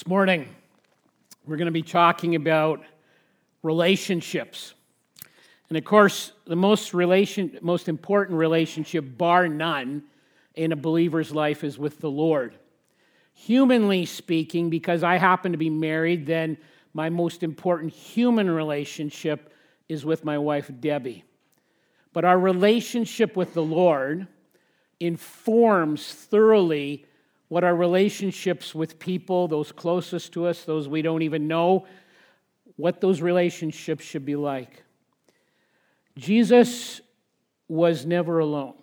This morning, we're going to be talking about relationships. And of course, the most, relation, most important relationship, bar none, in a believer's life is with the Lord. Humanly speaking, because I happen to be married, then my most important human relationship is with my wife, Debbie. But our relationship with the Lord informs thoroughly what our relationships with people, those closest to us, those we don't even know, what those relationships should be like. Jesus was never alone.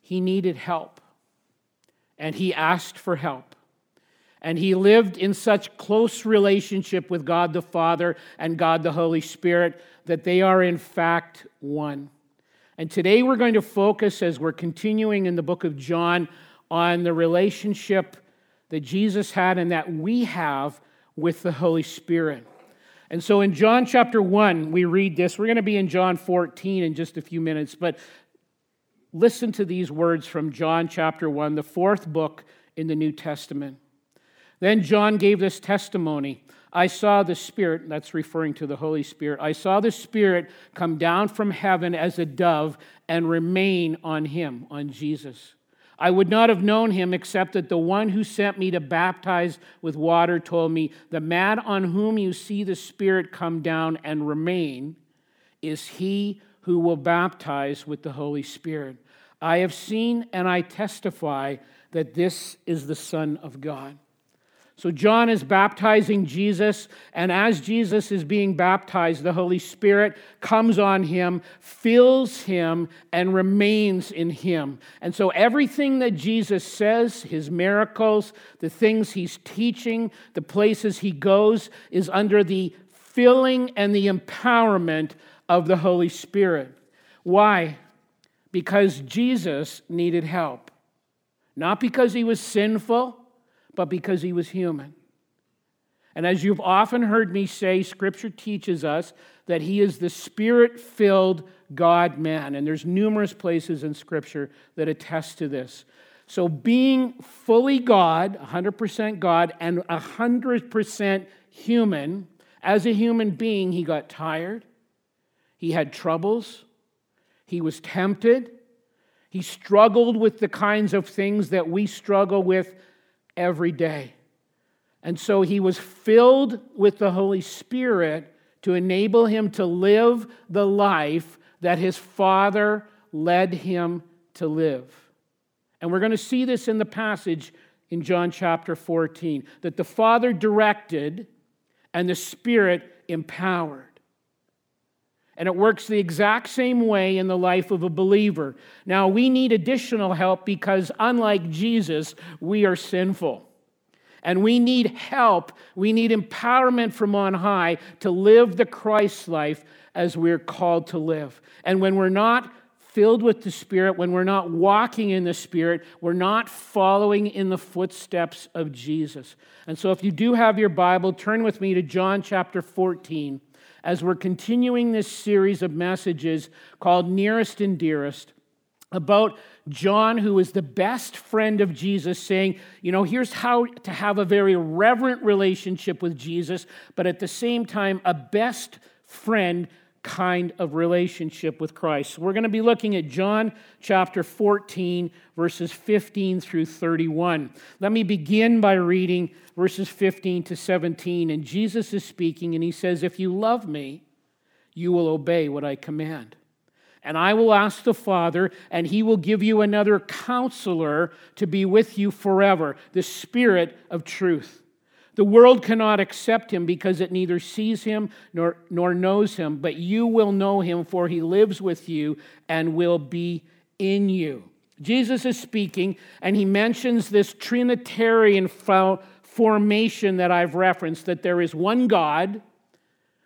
He needed help, and he asked for help. And he lived in such close relationship with God the Father and God the Holy Spirit that they are, in fact, one. And today we're going to focus, as we're continuing in the book of John, on the relationship that Jesus had and that we have with the Holy Spirit. And so in John chapter 1, we read this. We're going to be in John 14 in just a few minutes, but listen to these words from John chapter 1, the fourth book in the New Testament. Then John gave this testimony. I saw the Spirit, that's referring to the Holy Spirit. I saw the Spirit come down from heaven as a dove and remain on him, on Jesus. I would not have known him except that the one who sent me to baptize with water told me, The man on whom you see the Spirit come down and remain is he who will baptize with the Holy Spirit. I have seen and I testify that this is the Son of God. So, John is baptizing Jesus, and as Jesus is being baptized, the Holy Spirit comes on him, fills him, and remains in him. And so, everything that Jesus says, his miracles, the things he's teaching, the places he goes, is under the filling and the empowerment of the Holy Spirit. Why? Because Jesus needed help. Not because he was sinful but because he was human. And as you've often heard me say, Scripture teaches us that he is the spirit filled God man. And there's numerous places in Scripture that attest to this. So, being fully God, 100% God, and 100% human, as a human being, he got tired, he had troubles, he was tempted, he struggled with the kinds of things that we struggle with every day. And so he was filled with the Holy Spirit to enable him to live the life that his Father led him to live. And we're going to see this in the passage in John chapter 14 that the Father directed and the Spirit empowered. And it works the exact same way in the life of a believer. Now, we need additional help because, unlike Jesus, we are sinful. And we need help. We need empowerment from on high to live the Christ life as we're called to live. And when we're not filled with the Spirit, when we're not walking in the Spirit, we're not following in the footsteps of Jesus. And so, if you do have your Bible, turn with me to John chapter 14 as we're continuing this series of messages called Nearest and Dearest about John, who is the best friend of Jesus, saying, You know, here's how to have a very reverent relationship with Jesus, but at the same time, a best friend kind of relationship with Christ. We're going to be looking at John chapter 14, verses 15 through 31. Let me begin by reading verses 15 to 17. And Jesus is speaking, and he says, If you love me, you will obey what I command. And I will ask the Father, and he will give you another counselor to be with you forever, the Spirit of truth. The world cannot accept him because it neither sees him nor, nor knows him, but you will know him, for he lives with you and will be in you. Jesus is speaking, and he mentions this Trinitarian formation that I've referenced that there is one God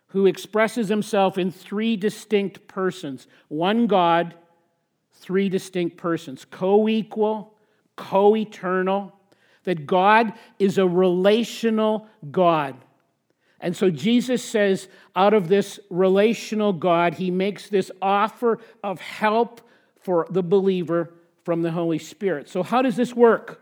who expresses himself in three distinct persons one God, three distinct persons, co equal, co eternal that God is a relational God. And so Jesus says, out of this relational God, he makes this offer of help for the believer from the Holy Spirit. So, how does this work?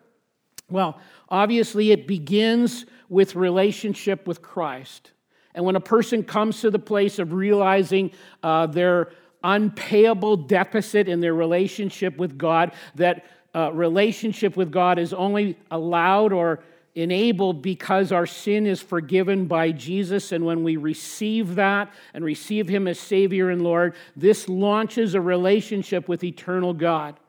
Well, obviously, it begins with relationship with Christ. And when a person comes to the place of realizing uh, their unpayable deficit in their relationship with God, that uh, relationship with God is only allowed or enabled because our sin is forgiven by Jesus. And when we receive that and receive Him as Savior and Lord, this launches a relationship with eternal God.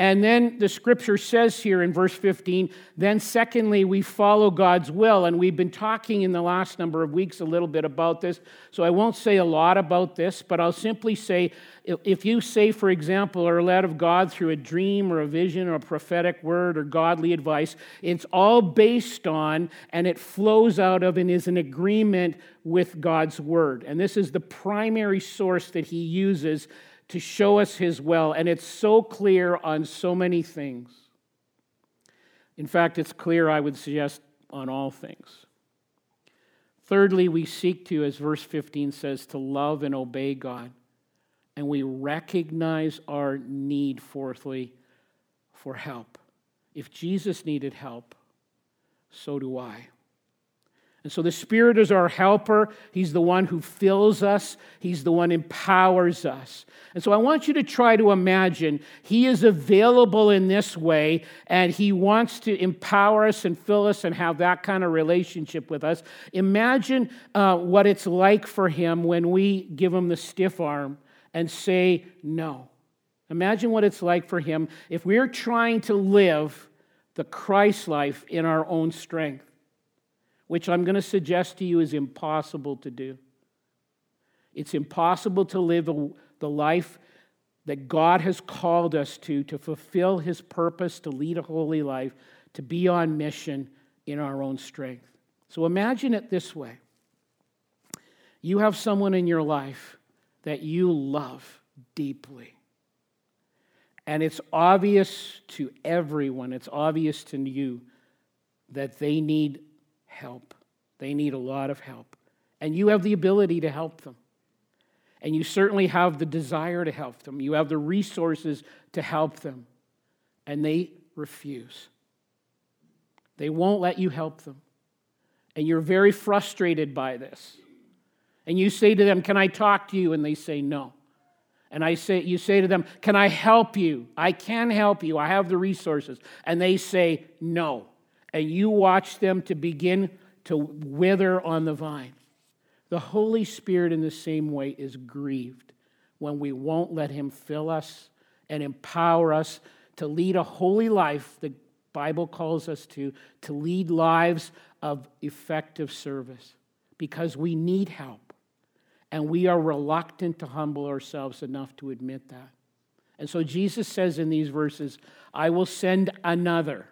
And then the scripture says here in verse 15, then secondly, we follow God's will. And we've been talking in the last number of weeks a little bit about this. So I won't say a lot about this, but I'll simply say if you say, for example, are led of God through a dream or a vision or a prophetic word or godly advice, it's all based on and it flows out of and is in agreement with God's word. And this is the primary source that he uses to show us his will, and it's so clear on so many things. In fact, it's clear, I would suggest, on all things. Thirdly, we seek to, as verse 15 says, to love and obey God. And we recognize our need, fourthly, for help. If Jesus needed help, so do I. And so the Spirit is our helper. He's the one who fills us, He's the one who empowers us. And so I want you to try to imagine He is available in this way, and He wants to empower us and fill us and have that kind of relationship with us. Imagine uh, what it's like for Him when we give Him the stiff arm and say no. Imagine what it's like for Him if we're trying to live the Christ life in our own strength which I'm going to suggest to you is impossible to do. It's impossible to live the life that God has called us to, to fulfill His purpose, to lead a holy life, to be on mission in our own strength. So imagine it this way you have someone in your life that you love deeply. And it's obvious to everyone, it's obvious to you that they need help. They need a lot of help. And you have the ability to help them. And you certainly have the desire to help them. You have the resources to help them. And they refuse. They won't let you help them. And you're very frustrated by this. And you say to them, Can I talk to you? And they say, No. And I say, you say to them, Can I help you? I can help you. I have the resources. And they say, No and you watch them to begin to wither on the vine. The Holy Spirit, in the same way, is grieved when we won't let Him fill us and empower us to lead a holy life, the Bible calls us to, to lead lives of effective service because we need help. And we are reluctant to humble ourselves enough to admit that. And so Jesus says in these verses, I will send another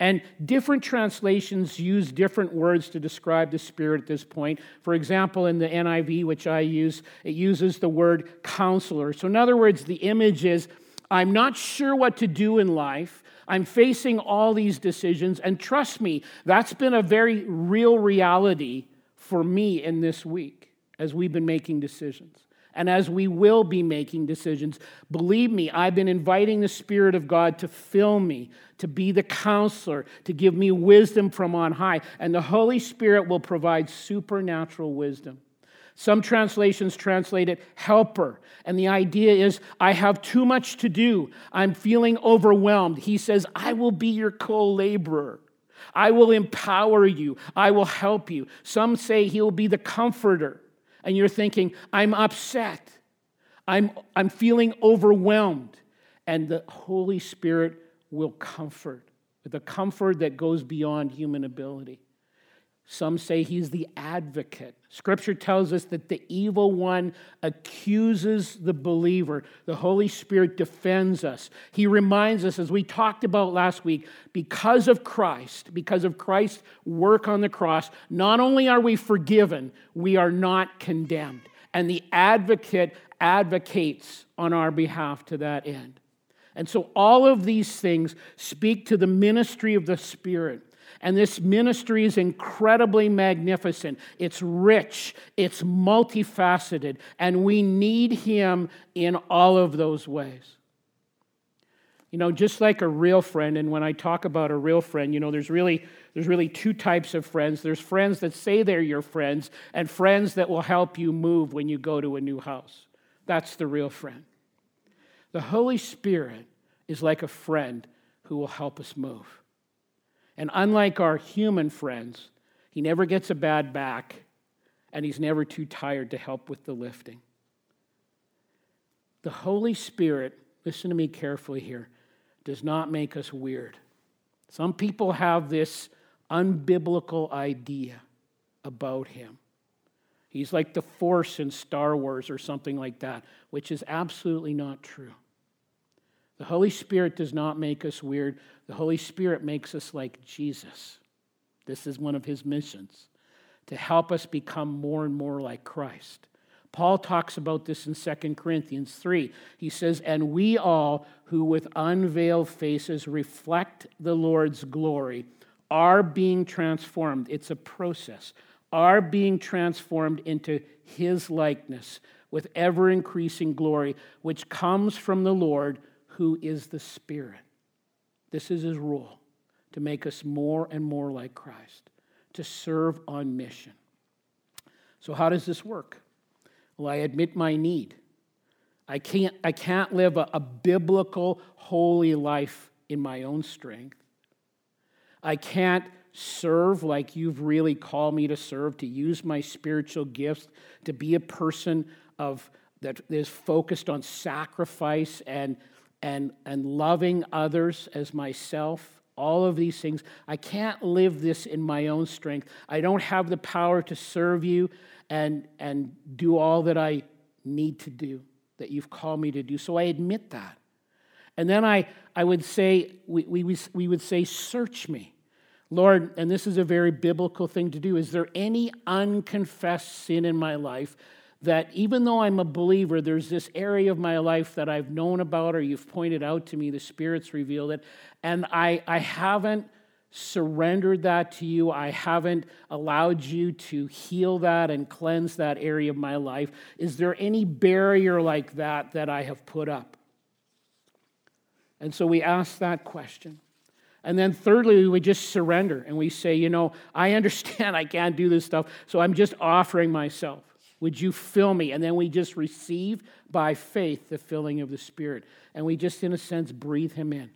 and different translations use different words to describe the Spirit at this point. For example, in the NIV, which I use, it uses the word counselor. So, in other words, the image is I'm not sure what to do in life. I'm facing all these decisions. And trust me, that's been a very real reality for me in this week as we've been making decisions and as we will be making decisions. Believe me, I've been inviting the Spirit of God to fill me, to be the counselor, to give me wisdom from on high. And the Holy Spirit will provide supernatural wisdom. Some translations translate it helper. And the idea is, I have too much to do. I'm feeling overwhelmed. He says, I will be your co laborer. I will empower you. I will help you. Some say he'll be the comforter and you're thinking, I'm upset, I'm, I'm feeling overwhelmed. And the Holy Spirit will comfort, with a comfort that goes beyond human ability. Some say he's the advocate. Scripture tells us that the evil one accuses the believer. The Holy Spirit defends us. He reminds us, as we talked about last week, because of Christ, because of Christ's work on the cross, not only are we forgiven, we are not condemned. And the advocate advocates on our behalf to that end. And so all of these things speak to the ministry of the Spirit. And this ministry is incredibly magnificent. It's rich, it's multifaceted, and we need Him in all of those ways. You know, just like a real friend, and when I talk about a real friend, you know, there's really there's really two types of friends. There's friends that say they're your friends, and friends that will help you move when you go to a new house. That's the real friend. The Holy Spirit is like a friend who will help us move. And unlike our human friends, he never gets a bad back, and he's never too tired to help with the lifting. The Holy Spirit, listen to me carefully here, does not make us weird. Some people have this unbiblical idea about him. He's like the Force in Star Wars or something like that, which is absolutely not true. The Holy Spirit does not make us weird. The Holy Spirit makes us like Jesus. This is one of his missions to help us become more and more like Christ. Paul talks about this in 2 Corinthians 3. He says, And we all who with unveiled faces reflect the Lord's glory are being transformed. It's a process. Are being transformed into his likeness with ever increasing glory, which comes from the Lord who is the Spirit. This is his rule to make us more and more like Christ, to serve on mission. So, how does this work? Well, I admit my need. I can't, I can't live a, a biblical, holy life in my own strength. I can't serve like you've really called me to serve, to use my spiritual gifts, to be a person of, that is focused on sacrifice and and, and loving others as myself, all of these things. I can't live this in my own strength. I don't have the power to serve you and, and do all that I need to do, that you've called me to do. So I admit that. And then I, I would say, we, we, we would say, search me. Lord, and this is a very biblical thing to do. Is there any unconfessed sin in my life that even though I'm a believer, there's this area of my life that I've known about or you've pointed out to me, the Spirit's revealed it, and I, I haven't surrendered that to you. I haven't allowed you to heal that and cleanse that area of my life. Is there any barrier like that that I have put up? And so we ask that question. And then, thirdly, we just surrender and we say, you know, I understand I can't do this stuff, so I'm just offering myself. Would you fill me? And then we just receive by faith the filling of the Spirit. And we just, in a sense, breathe Him in.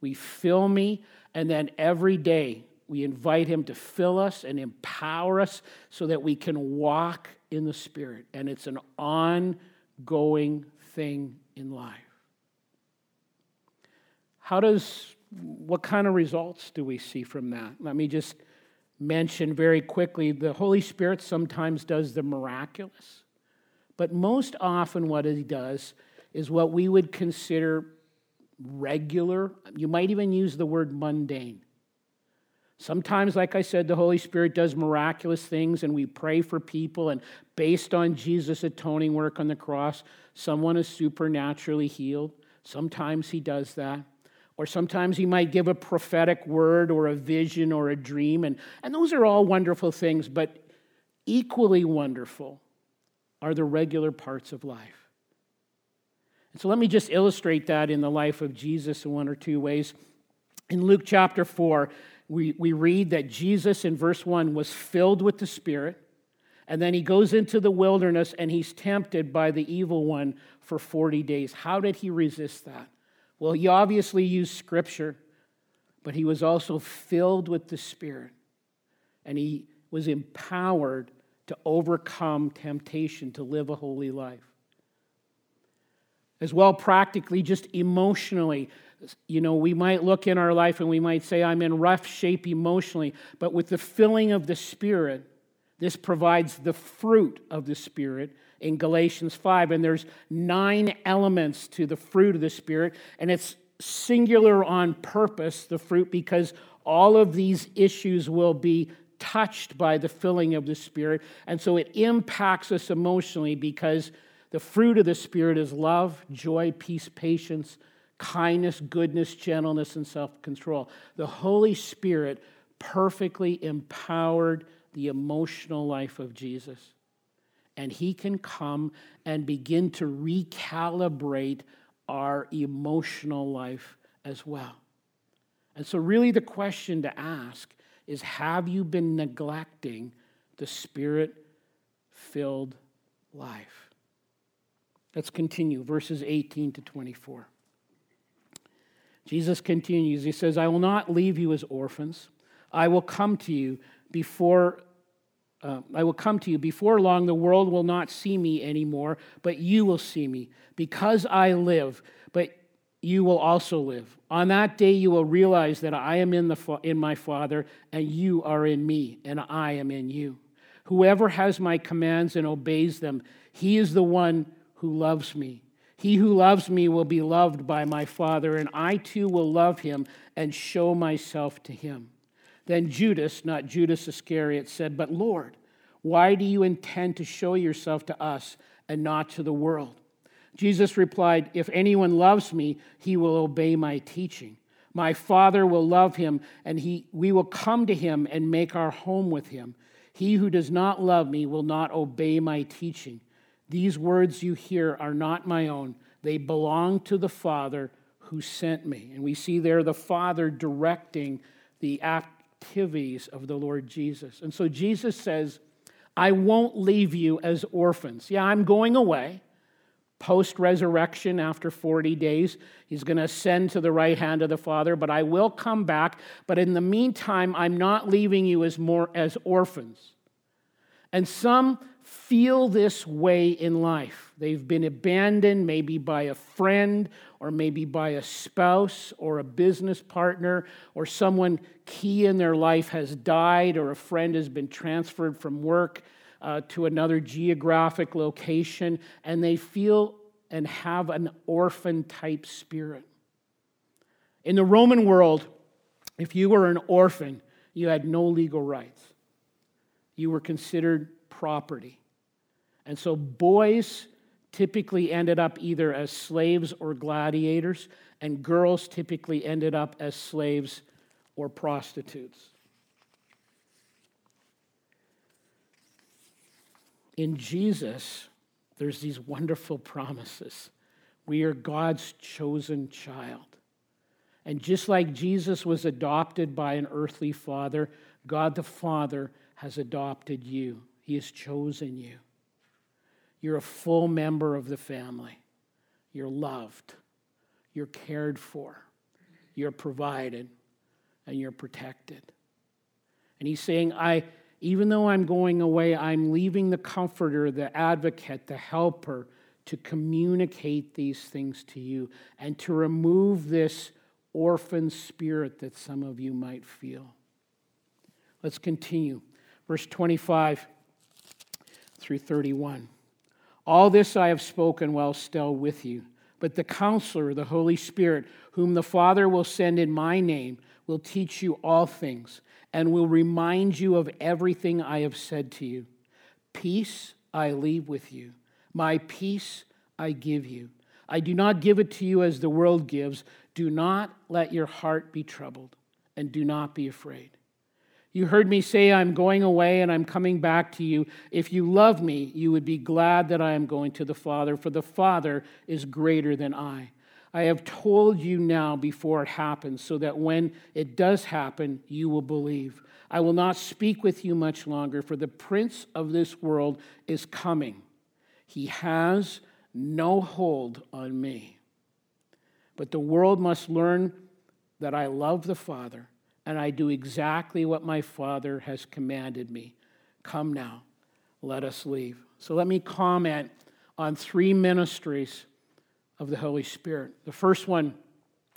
We fill me, and then every day we invite Him to fill us and empower us so that we can walk in the Spirit. And it's an ongoing thing in life. How does, what kind of results do we see from that? Let me just mention very quickly the Holy Spirit sometimes does the miraculous, but most often what he does is what we would consider regular. You might even use the word mundane. Sometimes, like I said, the Holy Spirit does miraculous things and we pray for people, and based on Jesus' atoning work on the cross, someone is supernaturally healed. Sometimes he does that. Or sometimes he might give a prophetic word or a vision or a dream. And, and those are all wonderful things, but equally wonderful are the regular parts of life. And so let me just illustrate that in the life of Jesus in one or two ways. In Luke chapter 4, we, we read that Jesus in verse 1 was filled with the Spirit, and then he goes into the wilderness and he's tempted by the evil one for 40 days. How did he resist that? Well, he obviously used scripture, but he was also filled with the Spirit. And he was empowered to overcome temptation to live a holy life. As well, practically, just emotionally, you know, we might look in our life and we might say, I'm in rough shape emotionally, but with the filling of the Spirit, this provides the fruit of the Spirit in Galatians 5. And there's nine elements to the fruit of the Spirit, and it's singular on purpose, the fruit, because all of these issues will be touched by the filling of the Spirit. And so it impacts us emotionally because the fruit of the Spirit is love, joy, peace, patience, kindness, goodness, gentleness, and self control. The Holy Spirit perfectly empowered the emotional life of Jesus and He can come and begin to recalibrate our emotional life as well. And so, really, the question to ask is Have you been neglecting the spirit filled life? Let's continue, verses 18 to 24. Jesus continues. He says, I will not leave you as orphans. I will come to you before uh, I will come to you before long. The world will not see me anymore, but you will see me because I live. But you will also live. On that day, you will realize that I am in, the, in my Father, and you are in me, and I am in you. Whoever has my commands and obeys them, he is the one who loves me. He who loves me will be loved by my Father, and I too will love him and show myself to him. Then Judas, not Judas Iscariot, said, But Lord, why do you intend to show yourself to us and not to the world? Jesus replied, If anyone loves me, he will obey my teaching. My Father will love him, and he, we will come to him and make our home with him. He who does not love me will not obey my teaching. These words you hear are not my own, they belong to the Father who sent me. And we see there the Father directing the activities of the Lord Jesus. And so Jesus says, I won't leave you as orphans. Yeah, I'm going away post resurrection after 40 days. He's going to ascend to the right hand of the Father, but I will come back. But in the meantime, I'm not leaving you as, more, as orphans. And some feel this way in life. They've been abandoned, maybe by a friend, or maybe by a spouse, or a business partner, or someone key in their life has died, or a friend has been transferred from work uh, to another geographic location, and they feel and have an orphan type spirit. In the Roman world, if you were an orphan, you had no legal rights. You were considered property. And so boys typically ended up either as slaves or gladiators, and girls typically ended up as slaves or prostitutes. in Jesus, there's these wonderful promises. We are God's chosen child. And just like Jesus was adopted by an earthly father, God the Father has adopted you. He has chosen you. You're a full member of the family. You're loved. You're cared for. You're provided. And you're protected. And he's saying, I even though I'm going away, I'm leaving the comforter, the advocate, the helper to communicate these things to you and to remove this orphan spirit that some of you might feel. Let's continue. Verse 25 through 31. All this I have spoken while still with you, but the counselor, the Holy Spirit, whom the Father will send in my name, will teach you all things and will remind you of everything I have said to you. Peace I leave with you, my peace I give you. I do not give it to you as the world gives. Do not let your heart be troubled, and do not be afraid. You heard me say, I'm going away and I'm coming back to you. If you love me, you would be glad that I am going to the Father, for the Father is greater than I. I have told you now before it happens, so that when it does happen, you will believe. I will not speak with you much longer, for the prince of this world is coming. He has no hold on me. But the world must learn that I love the Father, and I do exactly what my Father has commanded me. Come now, let us leave. So let me comment on three ministries of the Holy Spirit. The first one,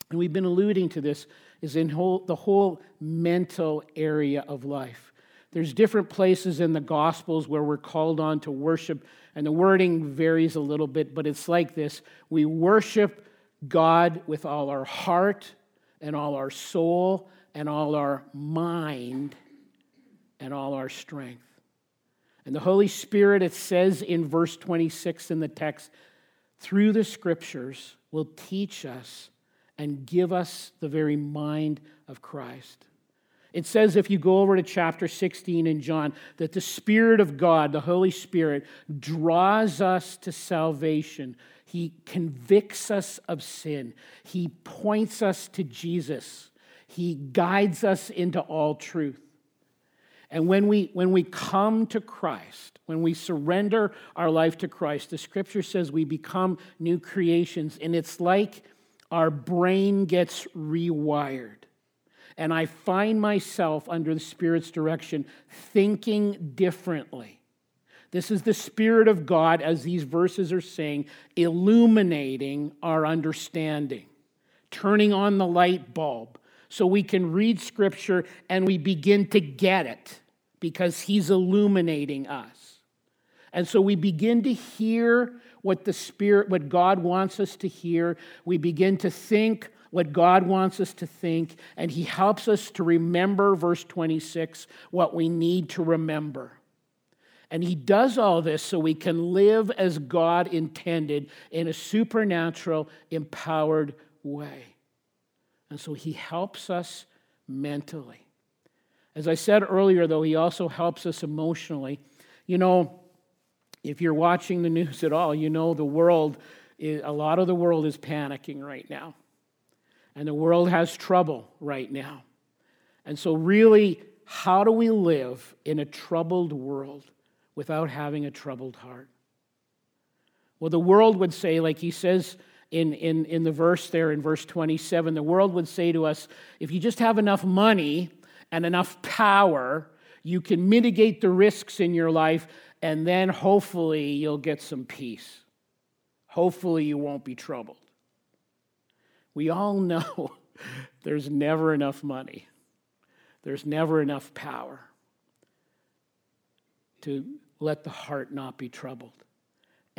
and we've been alluding to this, is in whole, the whole mental area of life. There's different places in the Gospels where we're called on to worship, and the wording varies a little bit, but it's like this We worship God with all our heart and all our soul and all our mind and all our strength. And the Holy Spirit, it says in verse 26 in the text, through the scriptures will teach us and give us the very mind of Christ. It says, if you go over to chapter 16 in John, that the Spirit of God, the Holy Spirit, draws us to salvation. He convicts us of sin. He points us to Jesus. He guides us into all truth. And when we, when we come to Christ, when we surrender our life to Christ, the scripture says we become new creations. And it's like our brain gets rewired and I find myself under the Spirit's direction thinking differently. This is the Spirit of God, as these verses are saying, illuminating our understanding, turning on the light bulb so we can read Scripture and we begin to get it because He's illuminating us. And so we begin to hear what the Spirit, what God wants us to hear. We begin to think what God wants us to think, and He helps us to remember, verse 26, what we need to remember. And He does all this so we can live as God intended in a supernatural, empowered way. And so He helps us mentally. As I said earlier, though, He also helps us emotionally. You know, if you're watching the news at all, you know the world, a lot of the world is panicking right now. And the world has trouble right now. And so, really, how do we live in a troubled world without having a troubled heart? Well, the world would say, like he says in, in, in the verse there in verse 27, the world would say to us, if you just have enough money and enough power, you can mitigate the risks in your life, and then hopefully you'll get some peace. Hopefully you won't be troubled. We all know there's never enough money, there's never enough power to let the heart not be troubled.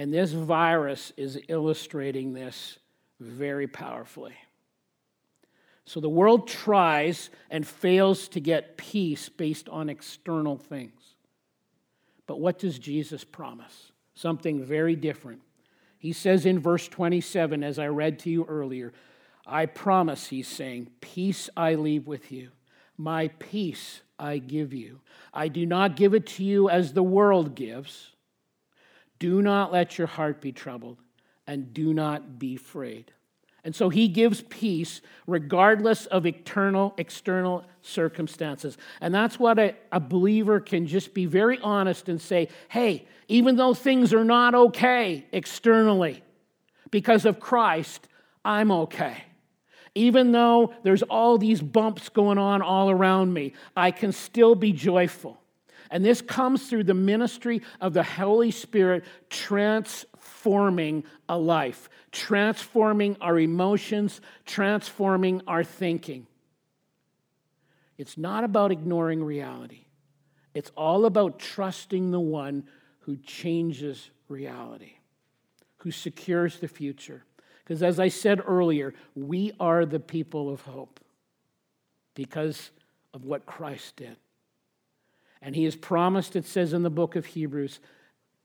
And this virus is illustrating this very powerfully. So the world tries and fails to get peace based on external things. But what does Jesus promise? Something very different. He says in verse 27, as I read to you earlier, I promise, he's saying, peace I leave with you. My peace I give you. I do not give it to you as the world gives. Do not let your heart be troubled, and do not be afraid. And so he gives peace regardless of eternal, external circumstances. And that's what a, a believer can just be very honest and say, hey, even though things are not okay externally, because of Christ, I'm okay. Even though there's all these bumps going on all around me, I can still be joyful. And this comes through the ministry of the Holy Spirit transforming a life, transforming our emotions, transforming our thinking. It's not about ignoring reality, it's all about trusting the one who changes reality, who secures the future. Because as I said earlier, we are the people of hope because of what Christ did. And he has promised, it says in the book of Hebrews,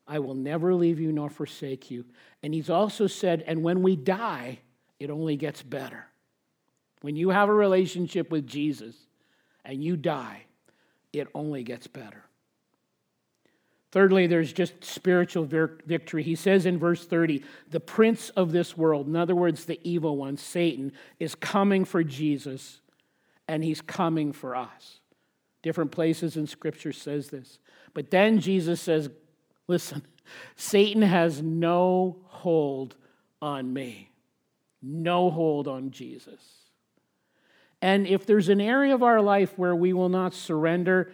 I will never leave you nor forsake you. And he's also said, and when we die, it only gets better. When you have a relationship with Jesus and you die, it only gets better. Thirdly, there's just spiritual victory. He says in verse 30, the prince of this world, in other words, the evil one, Satan, is coming for Jesus and he's coming for us. Different places in scripture says this. But then Jesus says, listen, Satan has no hold on me. No hold on Jesus. And if there's an area of our life where we will not surrender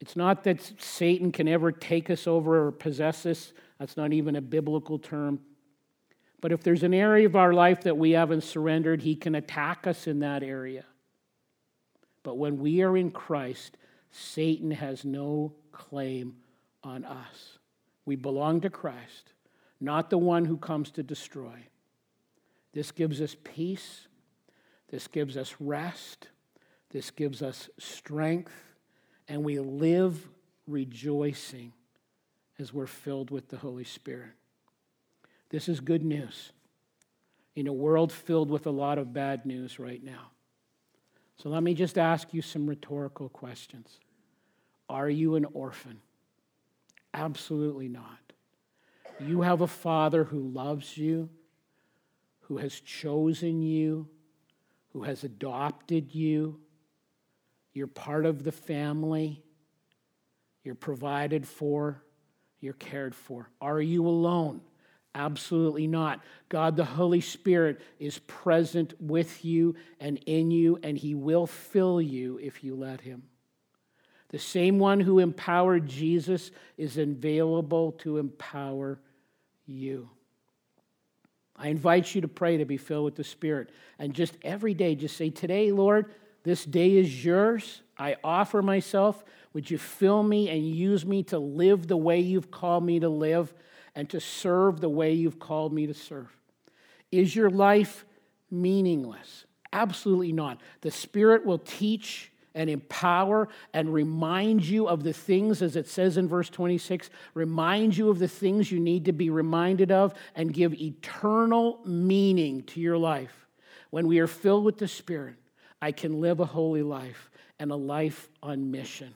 it's not that Satan can ever take us over or possess us. That's not even a biblical term. But if there's an area of our life that we haven't surrendered, he can attack us in that area. But when we are in Christ, Satan has no claim on us. We belong to Christ, not the one who comes to destroy. This gives us peace. This gives us rest. This gives us strength and we live rejoicing as we're filled with the Holy Spirit. This is good news in a world filled with a lot of bad news right now. So let me just ask you some rhetorical questions. Are you an orphan? Absolutely not. You have a father who loves you, who has chosen you, who has adopted you. You're part of the family. You're provided for. You're cared for. Are you alone? Absolutely not. God the Holy Spirit is present with you and in you, and He will fill you if you let Him. The same one who empowered Jesus is available to empower you. I invite you to pray to be filled with the Spirit. And just every day, just say, Today, Lord, this day is yours. I offer myself. Would you fill me and use me to live the way you've called me to live and to serve the way you've called me to serve? Is your life meaningless? Absolutely not. The Spirit will teach and empower and remind you of the things, as it says in verse 26, remind you of the things you need to be reminded of and give eternal meaning to your life. When we are filled with the Spirit, I can live a holy life and a life on mission.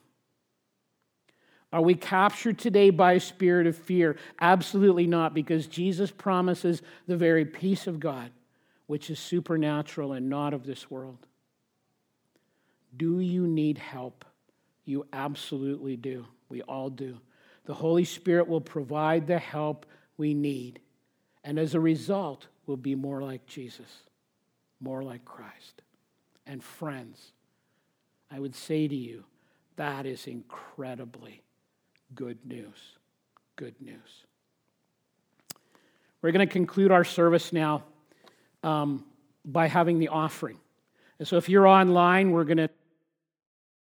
Are we captured today by a spirit of fear? Absolutely not, because Jesus promises the very peace of God, which is supernatural and not of this world. Do you need help? You absolutely do. We all do. The Holy Spirit will provide the help we need. And as a result, we'll be more like Jesus, more like Christ. And friends, I would say to you, that is incredibly good news. Good news. We're going to conclude our service now um, by having the offering. And so if you're online, we're going to